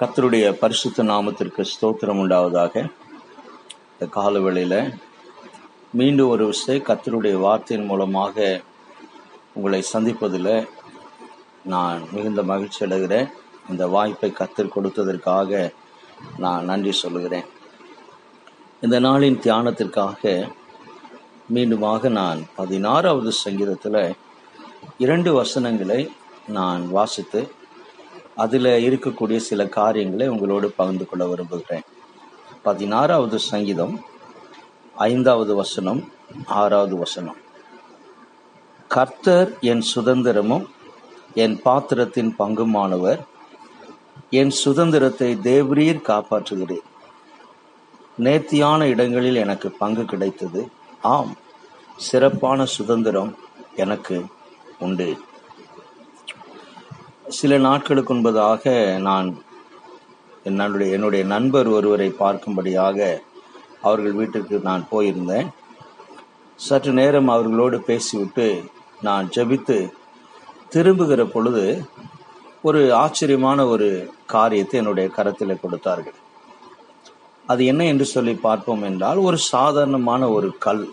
கத்தருடைய பரிசுத்த நாமத்திற்கு ஸ்தோத்திரம் உண்டாவதாக. இந்த கால மீண்டும் ஒரு விஷயம் கத்தருடைய வார்த்தையின் மூலமாக உங்களை சந்திப்பதில் நான் மிகுந்த மகிழ்ச்சி அடைகிறேன். இந்த வாய்ப்பை கத்தர் கொடுத்ததற்காக நான் நன்றி சொல்லுகிறேன். இந்த நாளின் தியானத்திற்காக மீண்டுமாக நான் பதினாறாவது சங்கீதத்தில் இரண்டு வசனங்களை நான் வாசித்து அதில் இருக்கக்கூடிய சில காரியங்களை உங்களோடு பகிர்ந்து கொள்ள விரும்புகிறேன். பதினாறாவது சங்கீதம் ஐந்தாவது வசனம் ஆறாவது வசனம். கர்த்தர் என் சுதந்திரமும் என் பாத்திரத்தின் பங்குமானவர் என் சுதந்திரத்தை தேவரீர் காப்பாற்றுகிறேன் நேர்த்தியான இடங்களில் எனக்கு பங்கு கிடைத்தது. ஆம் சிறப்பான சுதந்திரம் எனக்கு உண்டு. சில நாட்களுக்கு முன்பதாக நான் என்னுடைய என்னுடைய நண்பர் ஒருவரை பார்க்கும்படியாக அவர்கள் வீட்டுக்கு நான் போயிருந்தேன். சற்று நேரம் அவர்களோடு பேசிவிட்டு நான் ஜெபித்து திரும்புகிற பொழுது ஒரு ஆச்சரியமான ஒரு காரியத்தை என்னுடைய கரத்தில் கொடுத்தார்கள். அது என்ன என்று சொல்லி பார்ப்போம் என்றால் ஒரு சாதாரணமான ஒரு கல்.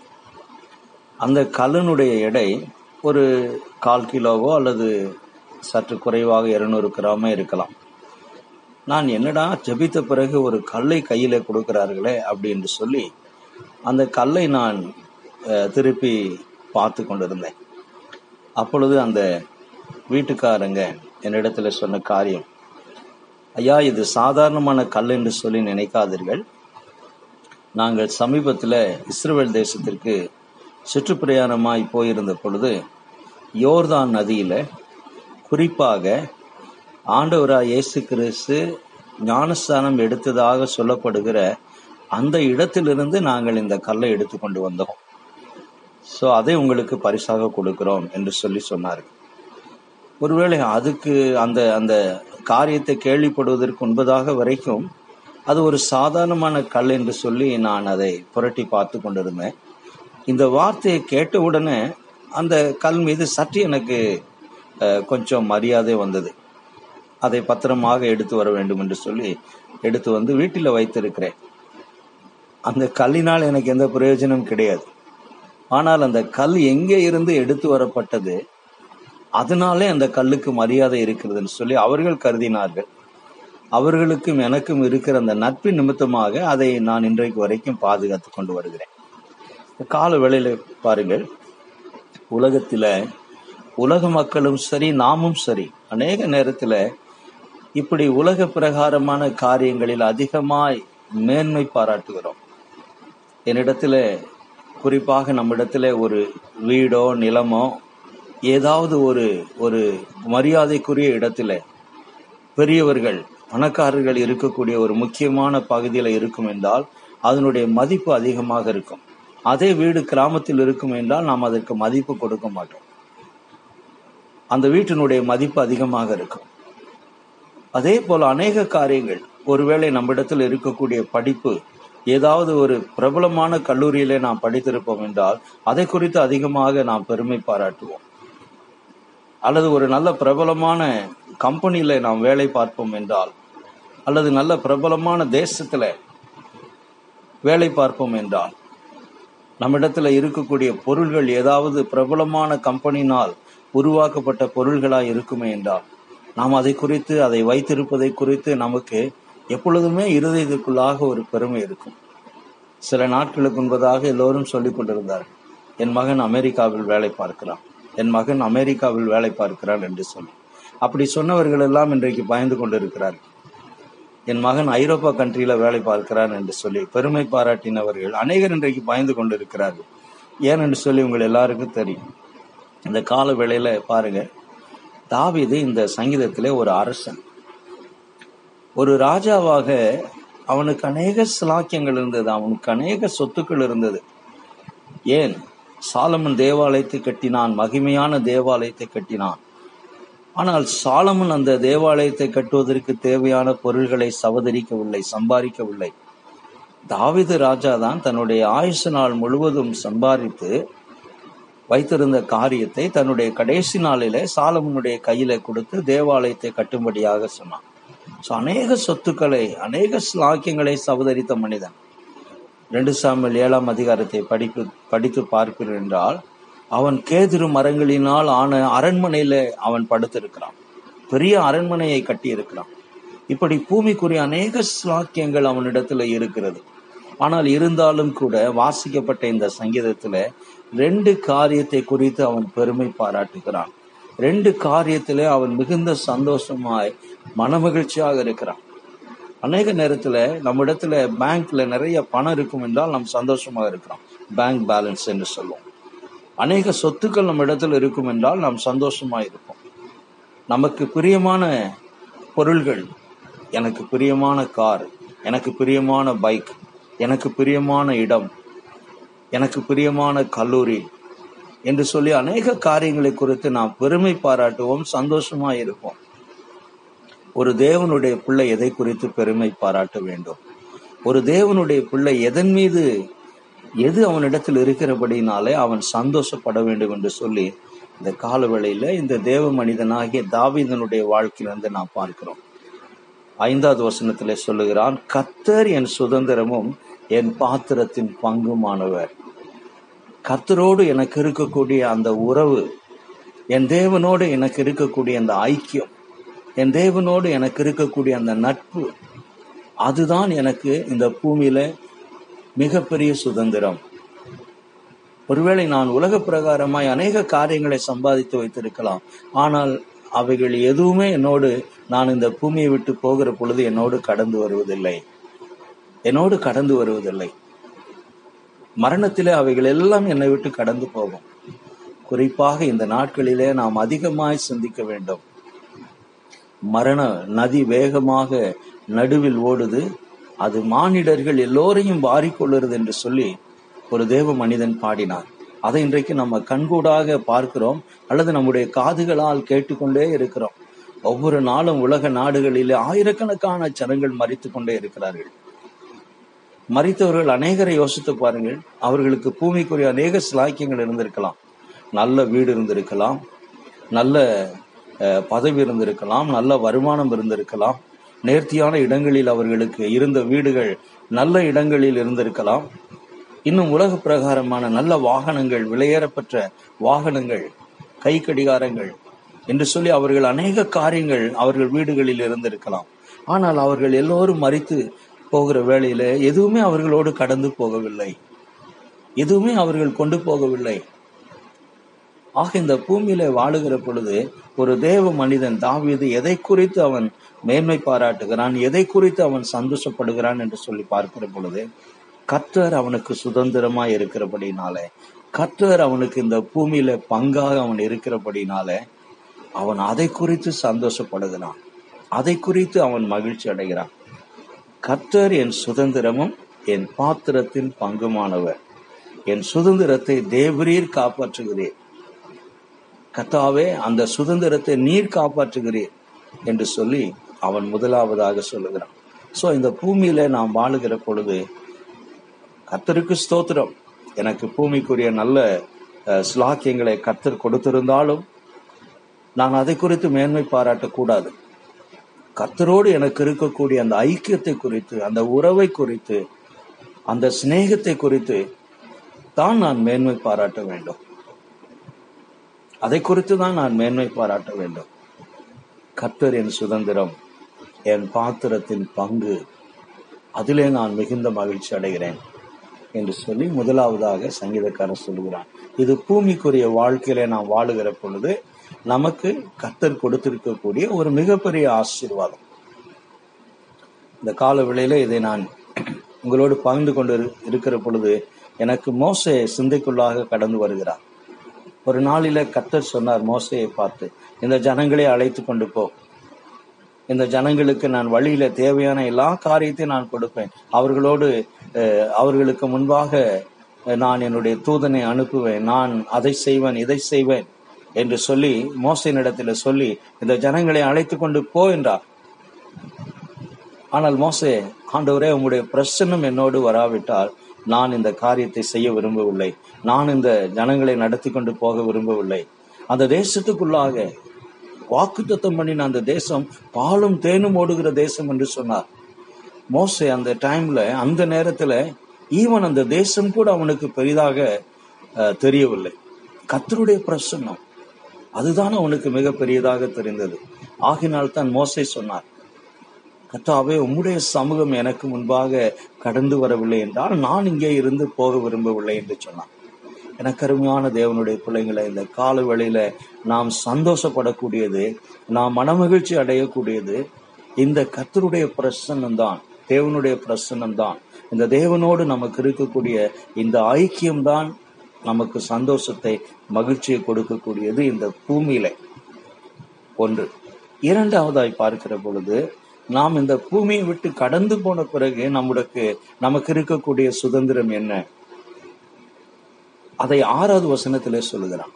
அந்த கல்லினுடைய எடை ஒரு கால் கிலோவோ அல்லது சற்று குறைவாக இருநூறு கிராமே இருக்கலாம். நான் என்னடா ஜெபித்த பிறகு ஒரு கல்லை கையில் கொடுக்கிறார்களே அப்படின்னு சொல்லி அந்த கல்லை நான் திருப்பி பார்த்து கொண்டிருந்தேன். அப்பொழுது அந்த வீட்டுக்காரங்க என்னிடத்துல சொன்ன காரியம் ஐயா இது சாதாரணமான கல் என்று சொல்லி நினைக்காதீர்கள். நாங்கள் சமீபத்தில் இஸ்ரேல் தேசத்திற்கு சுற்றுப்பிரயாணமாய் போயிருந்த பொழுது யோர்தான் நதியில் குறிப்பாக ஆண்டவராய் இயேசு கிறிஸ்து ஞானஸ்தானம் எடுத்ததாக சொல்லப்படுகிற அந்த இடத்திலிருந்து நாங்கள் இந்த கல்லை எடுத்து கொண்டு வந்தோம். ஸோ அதை உங்களுக்கு பரிசாக கொடுக்கிறோம் என்று சொல்லி சொன்னார்கள் ஒருவேளை அதுக்கு அந்த அந்த காரியத்தை கேள்விப்படுவதற்கு முன்பதாக வரைக்கும் அது ஒரு சாதாரணமான கல் என்று சொல்லி நான் அதை புரட்டி பார்த்து கொண்டிருந்தேன். இந்த வார்த்தையை கேட்ட உடனே அந்த கல் மீது சற்று எனக்கு கொஞ்சம் மரியாதை வந்தது. அதை பத்திரமாக எடுத்து வர வேண்டும் என்று சொல்லி எடுத்து வந்து வீட்டில் வைத்திருக்கிறேன். அந்த கல்லினால் எனக்கு எந்த பிரயோஜனம் கிடையாது. ஆனால் அந்த கல் எங்கே இருந்து எடுத்து வரப்பட்டது அதனாலே அந்த கல்லுக்கு மரியாதை இருக்கிறதுன்னு சொல்லி அவர்கள் கருதினார்கள். அவர்களுக்கும் எனக்கும் இருக்கிற அந்த நட்பின் நிமித்தமாக அதை நான் இன்றைக்கு வரைக்கும் பாதுகாத்து கொண்டு வருகிறேன். கால வேளையில் பாருங்கள் உலகத்தில் உலக மக்களும் சரி நாமும் சரி அநேக நேரத்தில் இப்படி உலக பிரகாரமான காரியங்களில் அதிகமாய் மேன்மை பாராட்டுகிறோம். என்னிடத்துல குறிப்பாக நம்மிடத்துல ஒரு வீடோ நிலமோ ஏதாவது ஒரு ஒரு மரியாதைக்குரிய இடத்துல பெரியவர்கள் பணக்காரர்கள் இருக்கக்கூடிய ஒரு முக்கியமான பகுதியில் இருக்கும் என்றால் அதனுடைய மதிப்பு அதிகமாக இருக்கும். அதே வீடு கிராமத்தில் இருக்கும் என்றால் நாம் அதற்கு மதிப்பு கொடுக்க மாட்டோம். அந்த வீட்டினுடைய மதிப்பு அதிகமாக இருக்கும். அதே போல அநேக காரியங்கள் ஒருவேளை நம்மிடத்தில் இருக்கக்கூடிய படிப்பு ஏதாவது ஒரு பிரபலமான கல்லூரியிலே நாம் படித்திருப்போம் என்றால் அதை குறித்து அதிகமாக நாம் பெருமை பாராட்டுவோம். அல்லது ஒரு நல்ல பிரபலமான கம்பெனியில நாம் வேலை பார்ப்போம் என்றால் அல்லது நல்ல பிரபலமான தேசத்துல வேலை பார்ப்போம் என்றால் நம்மிடத்தில் இருக்கக்கூடிய பொருள்கள் ஏதாவது பிரபலமான கம்பெனினால் உருவாக்கப்பட்ட பொருள்களாய் இருக்குமே என்றால் நாம் அதை குறித்து அதை வைத்திருப்பதை குறித்து நமக்கு எப்பொழுதுமே இருதயத்திற்குள்ளாக ஒரு பெருமை இருக்கும். சில நாட்களுக்கு முன்பதாக எல்லோரும் சொல்லிக் கொண்டிருந்தார்கள் என் மகன் அமெரிக்காவில் வேலை பார்க்கிறான். என் மகன் அமெரிக்காவில் வேலை பார்க்கிறான் என்று சொல்லி. அப்படி சொன்னவர்கள் எல்லாம் இன்றைக்கு பயந்து கொண்டிருக்கிறார் என் மகன் ஐரோப்பா கண்ட்ரியில வேலை பார்க்கிறான் என்று சொல்லி பெருமை பாராட்டினவர்கள் அநேகர் இன்றைக்கு பயந்து கொண்டிருக்கிறார்கள். ஏன் என்று சொல்லி உங்கள் எல்லாருக்கும் தெரியும். இந்த கால வேளையில பாருங்க. தாவிது இந்த சங்கீதத்திலே ஒரு அரசன். ஒரு ராஜாவாக அவனுக்கு அநேக சிலாக்கியங்கள் இருந்தது. அவனுக்கு அநேக சொத்துக்கள் இருந்தது. ஏன்? சாலமன் தேவாலயத்தை கட்டினான். மகிமையான தேவாலயத்தை கட்டினான். ஆனால் சாலமன் அந்த தேவாலயத்தை கட்டுவதற்கு தேவையான பொருள்களை சவதரிக்கவில்லை சம்பாதிக்கவில்லை. தாவிது ராஜா தான் தன்னுடைய ஆயுசு நாள் முழுவதும் சம்பாதித்து வைத்திருந்த காரியத்தை தன்னுடைய கடைசி நாளிலே சாலமனுடைய கையில கொடுத்து தேவாலயத்தை கட்டும்படியாக சொன்னான். ஸோ அநேக சொத்துக்களை அநேக ஸ்லாக்கியங்களை சவதரித்த மனிதன். ரெண்டு சாமியில் ஏழாம் அதிகாரத்தை படிப்பு படித்து பார்ப்பீர்கள் என்றால் அவன் கேதுரு மரங்களினால் ஆன அரண்மனையில அவன் படுத்திருக்கிறான். பெரிய அரண்மனையை கட்டி இருக்கிறான் இப்படி பூமிக்குரிய அநேக ஸ்லாக்கியங்கள் அவனிடத்துல இருக்கிறது. ஆனால் இருந்தாலும் கூட வாசிக்கப்பட்ட இந்த சங்கீதத்துல ரெண்டு காரியத்தை குறித்து அவன் பெருமை பாராட்டுகிறான். ரெண்டு காரியத்திலே அவன் மிகுந்த சந்தோஷமாய் மனமகிழ்ச்சியாக இருக்கிறான். அநேக நேரத்துல நம்ம இடத்துல பேங்க்ல நிறைய பணம் இருக்கும் என்றால் நாம் சந்தோஷமாக இருக்கிறோம். பேங்க் பேலன்ஸ் என்று சொல்லுவோம். அநேக சொத்துக்கள் நம்ம இடத்துல இருக்கும் என்றால் நாம் சந்தோஷமா இருப்போம். நமக்கு பிரியமான பொருள்கள் எனக்கு பிரியமான கார் எனக்கு பிரியமான பைக் எனக்கு பிரியமான இடம் எனக்கு பிரியமான கல்லூரி என்று சொல்லி அநேக காரியங்களை குறித்து நாம் பெருமை பாராட்டுவோம் சந்தோஷமா இருப்போம். ஒரு தேவனுடைய பிள்ளை எதை குறித்து பெருமை பாராட்ட வேண்டும்? ஒரு தேவனுடைய பிள்ளை எதன் மீது எது அவனிடத்தில் இருக்கிறபடினாலே அவன் சந்தோஷப்பட வேண்டும் என்று சொல்லி இந்த காலவேளையில இந்த தேவ மனிதனாகிய தாவிதனுடைய வாழ்க்கையிலிருந்து நாம் பார்க்கிறோம். ஐந்தாவது வசனத்திலே சொல்லுகிறான் கத்தர் என் சுதந்திரமும் என் பாத்திரத்தின் பங்குமானவர். கர்த்தரோடு எனக்கு இருக்கக்கூடிய அந்த உறவு என் தேவனோடு எனக்கு இருக்கக்கூடிய அந்த ஐக்கியம் என் தேவனோடு எனக்கு இருக்கக்கூடிய அந்த நட்பு அதுதான் எனக்கு இந்த பூமியில மிகப்பெரிய சுதந்திரம். ஒருவேளை நான் உலக பிரகாரமாய் அநேக காரியங்களை சம்பாதித்து வைத்திருக்கலாம். ஆனால் அவைகள் எதுவுமே என்னோடு நான் இந்த பூமியை விட்டு போகிற பொழுது என்னோடு கடந்து வருவதில்லை. என்னோடு கடந்து வருவதில்லை. மரணத்திலே அவைகள் எல்லாம் என்னை விட்டு கடந்து போகும். குறிப்பாக இந்த நாட்களிலே நாம் அதிகமாய் சிந்திக்க வேண்டும். மரண நதி வேகமாக நடுவில் ஓடுது. அது மானிடர்கள் எல்லோரையும் வாரிக்கொள்ளுறது என்று சொல்லி ஒரு தேவ மனிதன் பாடினார். அதை இன்றைக்கு நம்ம கண்கூடாக பார்க்கிறோம். அல்லது நம்முடைய காதுகளால் கேட்டுக்கொண்டே இருக்கிறோம். ஒவ்வொரு நாளும் உலக நாடுகளிலே ஆயிரக்கணக்கான ஜனங்கள் மறித்து கொண்டே இருக்கிறார்கள். மறித்தவர்கள் அநேகரை யோசித்து பாருங்கள் அவர்களுக்கு பூமிக்குரிய அநேக சிலாக்கியங்கள் இருந்திருக்கலாம். நல்ல வீடு இருந்திருக்கலாம் நல்ல பதவி இருந்திருக்கலாம் நல்ல வருமானம் இருந்திருக்கலாம் நேர்த்தியான இடங்களில் அவர்களுக்கு இருந்த வீடுகள் நல்ல இடங்களில் இருந்திருக்கலாம். இன்னும் உலக பிரகாரமான நல்ல வாகனங்கள் விலையேறப்பெற்ற வாகனங்கள் கை கடிகாரங்கள் என்று சொல்லி அவர்கள் அநேக காரியங்கள் அவர்கள் வீடுகளில் இருந்திருக்கலாம். ஆனால் அவர்கள் எல்லோரும் மறித்து போகிற வேளையில எதுவுமே அவர்களோடு கடந்து போகவில்லை. எதுவுமே அவர்கள் கொண்டு போகவில்லை. ஆக இந்த பூமியில வாழுகிற பொழுது ஒரு தேவ மனிதன் தாவியது எதை குறித்து அவன் மேன்மை பாராட்டுகிறான் எதை குறித்து அவன் சந்தோஷப்படுகிறான் என்று சொல்லி பார்க்கிற பொழுது கர்த்தர் அவனுக்கு சுதந்திரமா இருக்கிறபடினாலே கத்தர் அவனுக்கு இந்த பூமியில பங்காக அவன் இருக்கிறபடினால அவன் அதை குறித்து சந்தோஷப்படுகிறான். அதை குறித்து அவன் மகிழ்ச்சி அடைகிறான். கர்த்தர் என் சுதந்திரமும் என் பாத்திரத்தின் பங்குமானவர். என் சுதந்திரத்தை தேவரீர் காப்பாற்றுகிறீர். கத்தாவே அந்த சுதந்திரத்தை நீர் காப்பாற்றுகிறீர் என்று சொல்லி அவன் முதலாவதாக சொல்லுகிறான். ஸோ இந்த பூமியில நாம் வாழுகிற பொழுது கத்தருக்கு ஸ்தோத்திரம். எனக்கு பூமிக்குரிய நல்ல அஹ், ஸ்லாக்கியங்களை கர்த்தர் கொடுத்திருந்தாலும் நான் அதை குறித்து மேன்மை பாராட்டக்கூடாது. கர்த்தரோடு எனக்கு இருக்கக்கூடிய அந்த ஐக்கியத்தை குறித்து அந்த உறவை குறித்து அந்த சிநேகத்தை குறித்து தான் நான் மேன்மை பாராட்ட வேண்டும். அதை குறித்து தான் நான் மேன்மை பாராட்ட வேண்டும். கர்த்தர் என் சுதந்திரம் என் பாத்திரத்தின் பங்கு. அதிலே நான் மிகுந்த மகிழ்ச்சி அடைகிறேன் என்று சொல்லி முதலாவதாக சங்கீதக்காரன் சொல்லுகிறான். இது பூமிக்குரிய வாழ்க்கையிலே நாம் வாழுகிற பொழுது நமக்கு கர்த்தர் கொடுத்திருக்கக்கூடிய ஒரு மிகப்பெரிய ஆசீர்வாதம். இந்த கால விலையில இதை நான் உங்களோடு பகிர்ந்து கொண்டு இரு- இருக்கிற பொழுது எனக்கு மோசே சிந்தைக்குள்ளாக கடந்து வருகிறார். ஒரு நாளில கர்த்தர் சொன்னார் மோசையை பார்த்து இந்த ஜனங்களை அழைத்து கொண்டு போ. இந்த ஜனங்களுக்கு நான் வழியில தேவையான எல்லா காரியத்தையும் நான் கொடுப்பேன். அவர்களோடு அவர்களுக்கு முன்பாக நான் என்னுடைய தூதனை அனுப்புவேன். நான் அதை செய்வேன் இதை செய்வேன். என்று சொல்லி மோசையினிடத்துல சொல்லி இந்த ஜனங்களை அழைத்து கொண்டு போ என்றார். ஆனால் மோசே ஆண்டவரே உங்களுடைய பிரசன்னம் என்னோடு வராவிட்டால் நான் இந்த காரியத்தை செய்ய விரும்பவில்லை. நான் இந்த ஜனங்களை நடத்தி கொண்டு போக விரும்பவில்லை. அந்த தேசத்துக்குள்ளாக வாக்குத்தத்தம் பண்ணின அந்த தேசம் பாலும் தேனும் ஓடுகிற தேசம் என்று சொன்னார். மோசே அந்த டைம்ல அந்த நேரத்துல ஈவன் அந்த தேசம் கூட அவனுக்கு பெரிதாக தெரியவில்லை. கத்தருடைய பிரசன்னம். அதுதான் அவனுக்கு மிக பெரியதாக தெரிந்தது. ஆகினால் தான் மோசை சொன்னார் கத்தாவே உம்முடைய சமூகம் எனக்கு முன்பாக கடந்து வரவில்லை என்றால் நான் இங்கே இருந்து போக விரும்பவில்லை என்று சொன்னான் எனக்கு அருமையான தேவனுடைய பிள்ளைங்களை இந்த கால வேளையில நாம் சந்தோஷப்படக்கூடியது நாம் மனமகிழ்ச்சி அடையக்கூடியது இந்த கத்தருடைய பிரசன்னம்தான் தேவனுடைய பிரசன்னம்தான் இந்த தேவனோடு நமக்கு இருக்கக்கூடிய இந்த ஐக்கியம்தான் நமக்கு சந்தோஷத்தை மகிழ்ச்சியை கொடுக்கக்கூடியது இந்த பூமியில. ஒன்று. இரண்டாவதாய் பார்க்கிற பொழுது நாம் இந்த பூமியை விட்டு கடந்து போன பிறகு நம்முடைய நமக்கு இருக்கக்கூடிய சுதந்திரம் என்ன? அதை ஆறாவது வசனத்திலே சொல்லுகிறான்.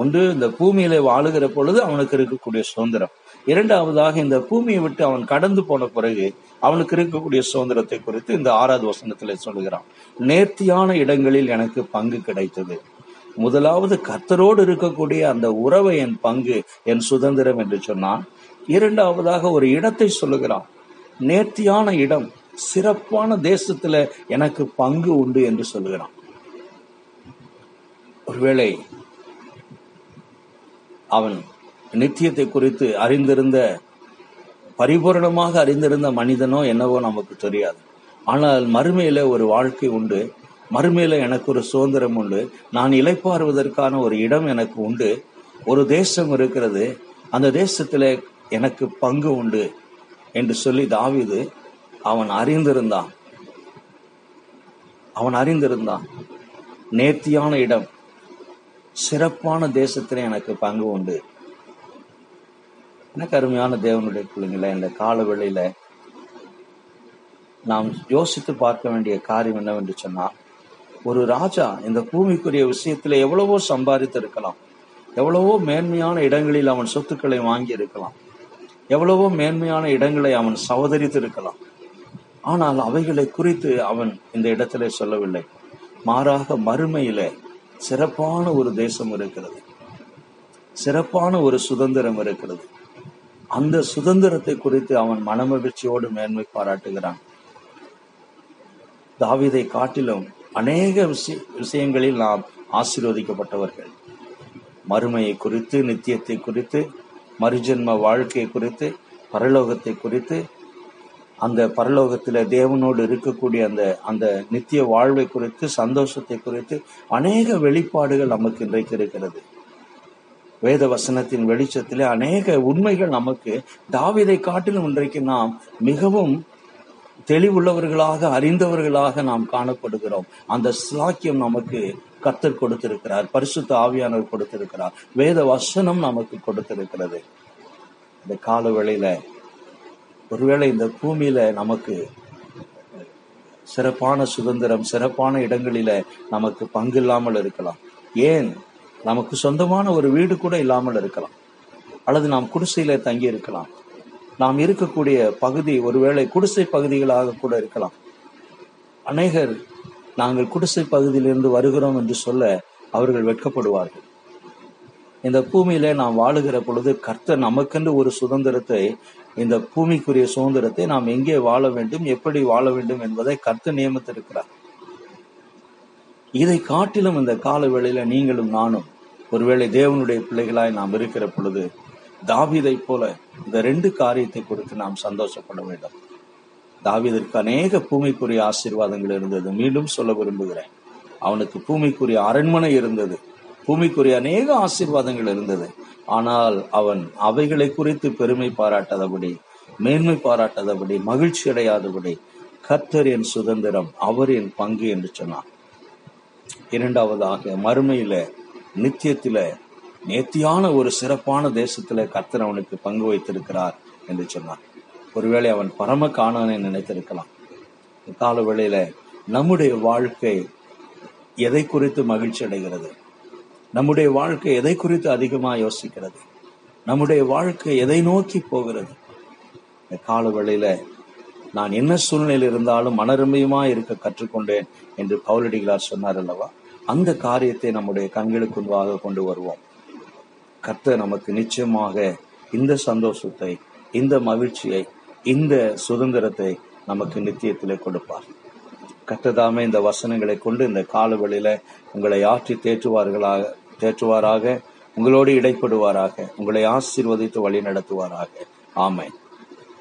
ஒன்று இந்த பூமியில வாழுகிற பொழுது அவனுக்கு இருக்கக்கூடிய சுதந்திரம். இரண்டாவதாக இந்த பூமியை விட்டு அவன் கடந்து போன பிறகு அவனுக்கு இருக்கக்கூடிய சுதந்திரத்தை குறித்து இந்த ஆறாவது வசனத்தில் சொல்லுகிறான். நேர்த்தியான இடங்களில் எனக்கு பங்கு கிடைத்தது. முதலாவது கத்தரோடு இருக்கக்கூடிய அந்த உறவை என் பங்கு என் சுதந்திரம் என்று சொன்னான். இரண்டாவதாக ஒரு இடத்தை சொல்லுகிறான். நேர்த்தியான இடம் சிறப்பான தேசத்துல எனக்கு பங்கு உண்டு என்று சொல்லுகிறான். ஒருவேளை அவன் நித்தியத்தை குறித்து அறிந்திருந்த பரிபூரணமாக அறிந்திருந்த மனிதனோ என்னவோ நமக்கு தெரியாது. ஆனால் மறுமையில ஒரு வாழ்க்கை உண்டு. மறுமையில எனக்கு ஒரு சுதந்திரம் உண்டு. நான் இலைப்பாறுவதற்கான ஒரு இடம் எனக்கு உண்டு. ஒரு தேசம் இருக்கிறது. அந்த தேசத்துல எனக்கு பங்கு உண்டு என்று சொல்லி தாவிது அவன் அறிந்திருந்தான். அவன் அறிந்திருந்தான். நேர்த்தியான இடம். சிறப்பான தேசத்தில் எனக்கு பங்கு உண்டு. எனக்கு அருமையான தேவனுடைய பிள்ளைங்கள இந்த கால வேளையில நாம் யோசித்து பார்க்க வேண்டிய காரியம் என்னவென்று சொன்னா ஒரு ராஜா இந்த பூமிக்குரிய விஷயத்துல எவ்வளவோ சம்பாதித்து இருக்கலாம் எவ்வளவோ மேன்மையான இடங்களில் அவன் சொத்துக்களை வாங்கி இருக்கலாம் எவ்வளவோ மேன்மையான இடங்களை அவன் சவதரித்து இருக்கலாம் ஆனால் அவைகளை குறித்து அவன் இந்த இடத்திலே சொல்லவில்லை. மாறாக மறுமையில சிறப்பான ஒரு தேசம் இருக்கிறது. சிறப்பான ஒரு சுதந்திரம் இருக்கிறது. அந்த சுதந்திரத்தை குறித்து அவன் மனமகிழ்ச்சியோடு மேன்மை பாராட்டுகிறான். தாவிதை காட்டிலும் அநேக விஷய விஷயங்களில் நாம் ஆசீர்வதிக்கப்பட்டவர்கள். மறுமையை குறித்து நித்தியத்தை குறித்து மறுஜென்ம வாழ்க்கை குறித்து பரலோகத்தை குறித்து அந்த பரலோகத்தில் தேவனோடு இருக்கக்கூடிய அந்த அந்த நித்திய வாழ்வை குறித்து சந்தோஷத்தை குறித்து அநேக வெளிப்பாடுகள் நமக்கு இன்றைக்கு இருக்கிறது. வேத வசனத்தின் வெளிச்சத்திலே அநேக உண்மைகள் நமக்கு தாவிதை காட்டிலும் இன்றைக்கு நாம் மிகவும் தெளிவுள்ளவர்களாக அறிந்தவர்களாக நாம் காணப்படுகிறோம். அந்த சாக்கியம் நமக்கு கத்தர் கொடுத்திருக்கிறார் பரிசுத்த ஆவியானவர் கொடுத்திருக்கிறார். வேத வசனம் நமக்கு கொடுத்திருக்கிறது. இந்த கால வேளையில ஒருவேளை இந்த பூமியில நமக்கு சிறப்பான சுதந்திரம் சிறப்பான இடங்களில நமக்கு பங்கு இல்லாமல் இருக்கலாம். ஏன்? நமக்கு சொந்தமான ஒரு வீடு கூட இல்லாமல் இருக்கலாம். அல்லது நாம் குடிசையில தங்கி இருக்கலாம். நாம் இருக்கக்கூடிய பகுதி ஒருவேளை குடிசை பகுதிகளாக கூட இருக்கலாம். அநேகர் நாங்கள் குடிசை பகுதியிலிருந்து வருகிறோம் என்று சொல்ல அவர்கள் வெட்கப்படுவார்கள். இந்த பூமியில நாம் வாழுகிற பொழுது கர்த்தர் நமக்கென்று ஒரு சுதந்திரத்தை இந்த பூமிக்குரிய சுதந்திரத்தை நாம் எங்கே வாழ வேண்டும் எப்படி வாழ வேண்டும் என்பதை கர்த்தர் நியமித்திருக்கிறார். இதை காட்டிலும் இந்த கால வேளையில நீங்களும் நானும் ஒருவேளை தேவனுடைய பிள்ளைகளாய் நாம் இருக்கிற பொழுது தாவிதை போல இந்த ரெண்டு காரியத்தை குறித்து நாம் சந்தோஷப்பட வேண்டும். தாவீதற்கு அநேக பூமிக்குரிய ஆசீர்வாதங்கள் இருந்தது. மீண்டும் சொல்ல விரும்புகிறேன். அவனுக்கு பூமிக்குரிய அரண்மனை இருந்தது. பூமிக்குரிய அநேக ஆசீர்வாதங்கள் இருந்தது. ஆனால் அவன் அவைகளை குறித்து பெருமை பாராட்டாதபடி மேன்மை பாராட்டாதபடி மகிழ்ச்சி அடையாதபடி கர்த்தர் என் சுதந்திரம் அவர் என் பங்கு என்று சொன்னான். இரண்டாவதாக மறுமையில நித்தியத்தில நேர்த்தியான ஒரு சிறப்பான தேசத்துல கத்தர் அவனுக்கு பங்கு வைத்திருக்கிறார் என்று சொன்னான். ஒருவேளை அவன் பரம காணானை நினைத்திருக்கலாம். கால வேளையில நம்முடைய வாழ்க்கை எதை குறித்து மகிழ்ச்சி அடைகிறது? நம்முடைய வாழ்க்கை எதை குறித்து அதிகமா யோசிக்கிறது? நம்முடைய வாழ்க்கை எதை நோக்கி போகிறது? இந்த கால வேளையில நான் என்ன சூழ்நிலையில் இருந்தாலும் மனருமையுமா இருக்க கற்றுக்கொண்டேன் என்று பவுலடிகளார் சொன்னார் அல்லவா? அந்த காரியத்தை நம்முடைய கண்களுக்கு முன்பாக கொண்டு வருவோம். கத்த நமக்கு நிச்சயமாக இந்த சந்தோஷத்தை இந்த மகிழ்ச்சியை இந்த சுதந்திரத்தை நமக்கு நித்தியத்திலே கொடுப்பார். கத்ததாமே இந்த வசனங்களை கொண்டு இந்த காலவெளியில உங்களை ஆற்றி தேற்றுவார்களாக தேற்றுவாராக உங்களோடு இடைப்படுவாராக உங்களை ஆசீர்வதித்து வழி நடத்துவாராக ஆமை